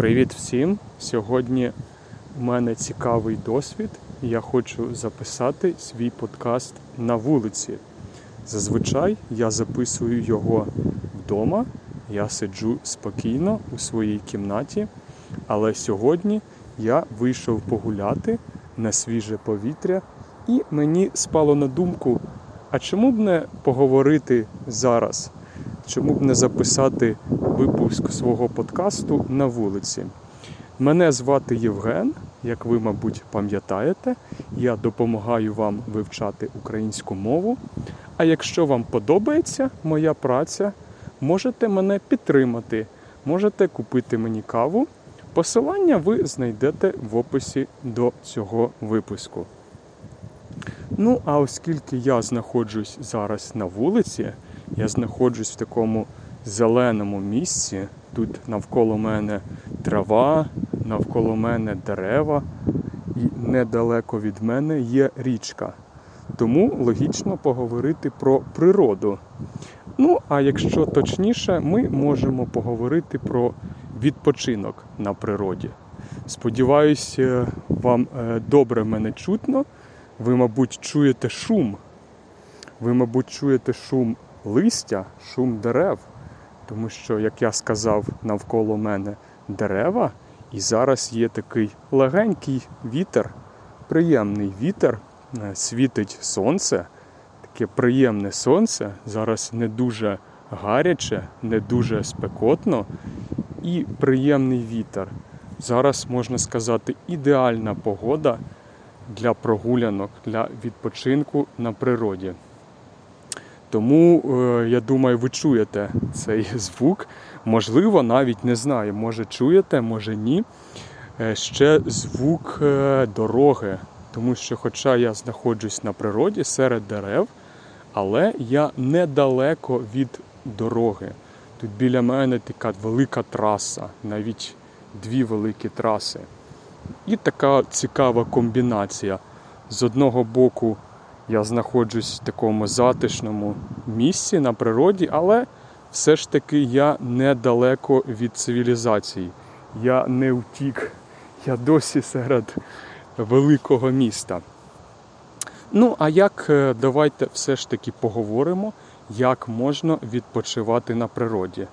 Привіт всім! Сьогодні у мене цікавий досвід. Я хочу записати свій подкаст на вулиці. Зазвичай я записую його вдома. Я сиджу спокійно у своїй кімнаті, але сьогодні я вийшов погуляти на свіже повітря, і мені спало на думку, а чому б не поговорити зараз? Чому б не записати випуск свого подкасту на вулиці? Мене звати Євген, як ви, мабуть, пам'ятаєте, я допомагаю вам вивчати українську мову. А якщо вам подобається моя праця, можете мене підтримати, можете купити мені каву. Посилання ви знайдете в описі до цього випуску. Ну, а оскільки я знаходжусь зараз на вулиці, я знаходжусь в такому зеленому місці. Тут навколо мене трава, навколо мене дерева, і недалеко від мене є річка. Тому логічно поговорити про природу. Ну, а якщо точніше, ми можемо поговорити про відпочинок на природі. Сподіваюся, вам е, добре мене чутно. Ви, мабуть, чуєте шум. Ви, мабуть, чуєте шум листя, шум дерев, тому що, як я сказав, навколо мене дерева, і зараз є такий легенький вітер, приємний вітер, е, світить сонце, таке приємне сонце. Зараз не дуже гаряче, не дуже спекотно і приємний вітер. Зараз можна сказати ідеальна погода для прогулянок, для відпочинку на природі. Тому, е, я думаю, ви чуєте цей звук. Можливо, навіть не знаю, може чуєте, може ні. Е, ще звук е, дороги. Тому що, хоча я знаходжусь на природі серед дерев, але я недалеко від дороги. Тут біля мене така велика траса, навіть дві великі траси. І така цікава комбінація. З одного боку я знаходжусь в такому затишному місці на природі, але все ж таки я недалеко від цивілізації. Я не втік, я досі серед великого міста. Ну, а як е, давайте все ж таки поговоримо, як можна відпочивати на природі.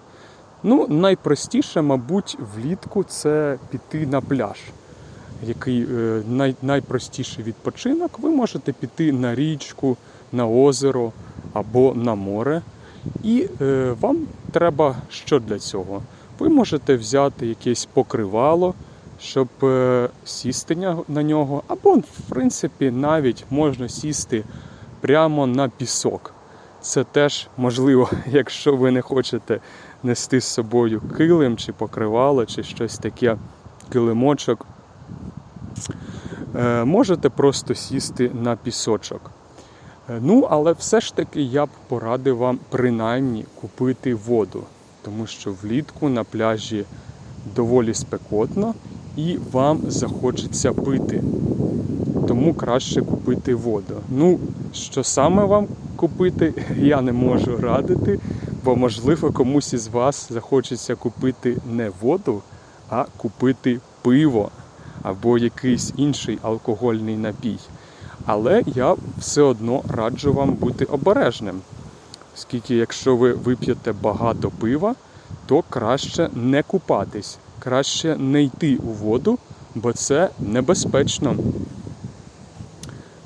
Ну, найпростіше, мабуть, влітку це піти на пляж який е, най, найпростіший відпочинок, ви можете піти на річку, на озеро або на море. І е, вам треба що для цього? Ви можете взяти якесь покривало, щоб е, сісти на нього, або, в принципі, навіть можна сісти прямо на пісок. Це теж можливо, якщо ви не хочете нести з собою килим чи покривало, чи щось таке килимочок. Е, можете просто сісти на пісочок. Е, ну, але все ж таки я б порадив вам принаймні купити воду, тому що влітку на пляжі доволі спекотно і вам захочеться пити. Тому краще купити воду. Ну, що саме вам купити, я не можу радити, бо, можливо, комусь із вас захочеться купити не воду, а купити пиво або якийсь інший алкогольний напій. Але я все одно раджу вам бути обережним. Оскільки, якщо ви вип'єте багато пива, то краще не купатись, краще не йти у воду, бо це небезпечно.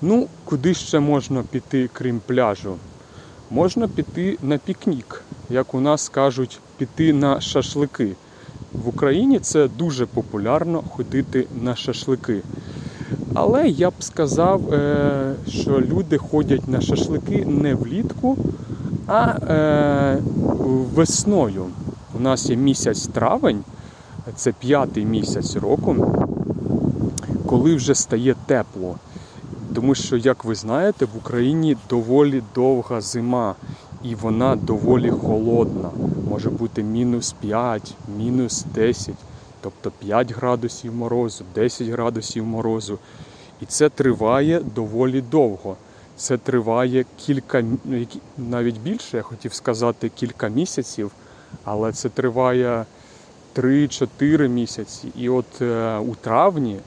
Ну, куди ще можна піти, крім пляжу? Можна піти на пікнік, як у нас кажуть, піти на шашлики. В Україні це дуже популярно ходити на шашлики. Але я б сказав, е, що люди ходять на шашлики не влітку, а е, весною. У нас є місяць травень, це п'ятий місяць року, коли вже стає тепло. Тому що, як ви знаєте, в Україні доволі довга зима і вона доволі холодна. Може бути мінус 5, мінус 10, тобто 5 градусів морозу, 10 градусів морозу. І це триває доволі довго. Це триває кілька, ну, навіть більше, я хотів сказати, кілька місяців, але це триває 3-4 місяці. І от е, у травні,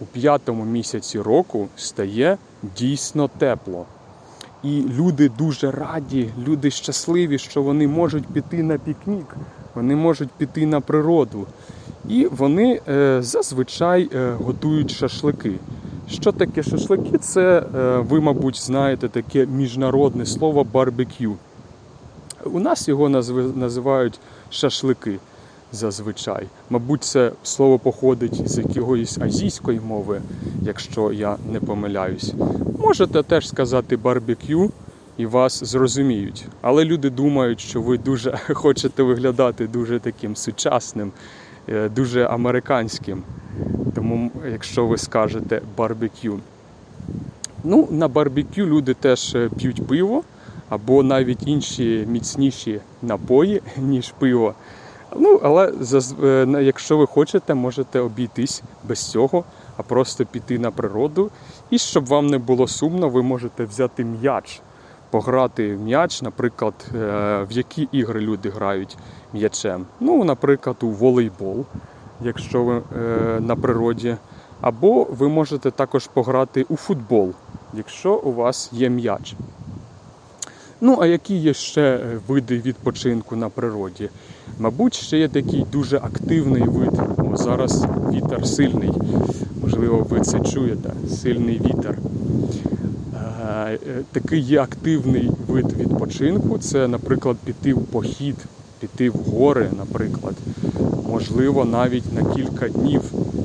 у п'ятому місяці року, стає дійсно тепло. І люди дуже раді, люди щасливі, що вони можуть піти на пікнік, вони можуть піти на природу. І вони е, зазвичай е, готують шашлики. Що таке шашлики? Це, е, ви, мабуть, знаєте таке міжнародне слово барбекю. У нас його називають шашлики зазвичай. Мабуть, це слово походить з якоїсь азійської мови, якщо я не помиляюсь. Можете теж сказати барбекю і вас зрозуміють. Але люди думають, що ви дуже хочете виглядати дуже таким сучасним, е, дуже американським. Тому, якщо ви скажете барбекю. Ну, на барбекю люди теж е, п'ють пиво або навіть інші міцніші напої, ніж пиво. Ну, але е, якщо ви хочете, можете обійтись без цього, а просто піти на природу. І щоб вам не було сумно, ви можете взяти м'яч, пограти в м'яч, наприклад, е, в які ігри люди грають м'ячем. Ну, наприклад, у волейбол, якщо ви е, на природі. Або ви можете також пограти у футбол, якщо у вас є м'яч. Ну, а які є ще види відпочинку на природі? Мабуть, ще є такий дуже активний вид. О, зараз вітер сильний. Можливо, ви це чуєте. Сильний вітер. Е, е, Такий є активний вид відпочинку. Це, наприклад, піти в похід, піти в гори, наприклад. Можливо, навіть на кілька днів.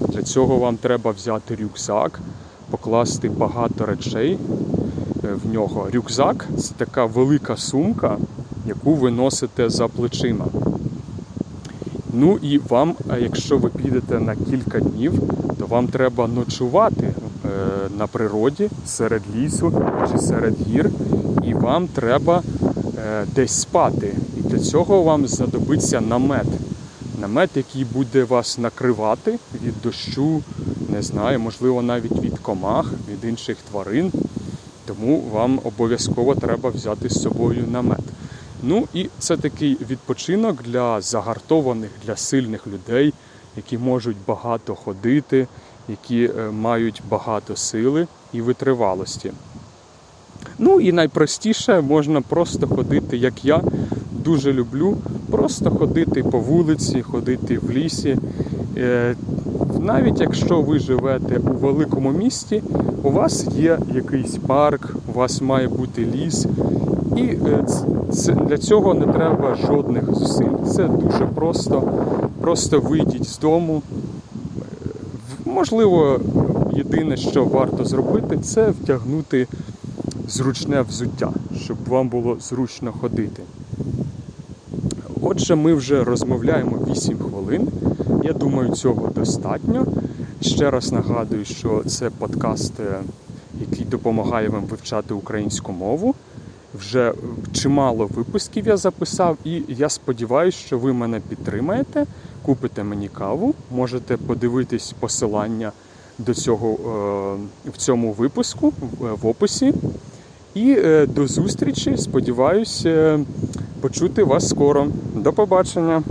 Для цього вам треба взяти рюкзак, покласти багато речей е, в нього. Рюкзак це така велика сумка, яку ви носите за плечима. Ну і вам, якщо ви підете на кілька днів, то вам треба ночувати е, на природі серед лісу чи серед гір, і вам треба е, десь спати. І для цього вам знадобиться намет. Намет, який буде вас накривати від дощу, не знаю, можливо, навіть від комах, від інших тварин. Тому вам обов'язково треба взяти з собою намет. Ну і це такий відпочинок для загартованих, для сильних людей, які можуть багато ходити, які е, мають багато сили і витривалості. Ну і найпростіше можна просто ходити, як я дуже люблю, просто ходити по вулиці, ходити в лісі. Е, Навіть якщо ви живете у великому місті, у вас є якийсь парк, у вас має бути ліс, і е, для цього не треба жодних зусиль. Це дуже просто. Просто вийдіть з дому. Е, Можливо, єдине, що варто зробити, це втягнути зручне взуття, щоб вам було зручно ходити. Отже, ми вже розмовляємо 8 хвилин. Я думаю, цього достатньо. Ще раз нагадую, що це подкаст, е, який допомагає вам вивчати українську мову. Вже чимало випусків я записав, і я сподіваюся, що ви мене підтримаєте, купите мені каву, можете подивитись посилання до цього е, в цьому випуску в- в описі. І е, до зустрічі. Сподіваюсь е, почути вас скоро. До побачення.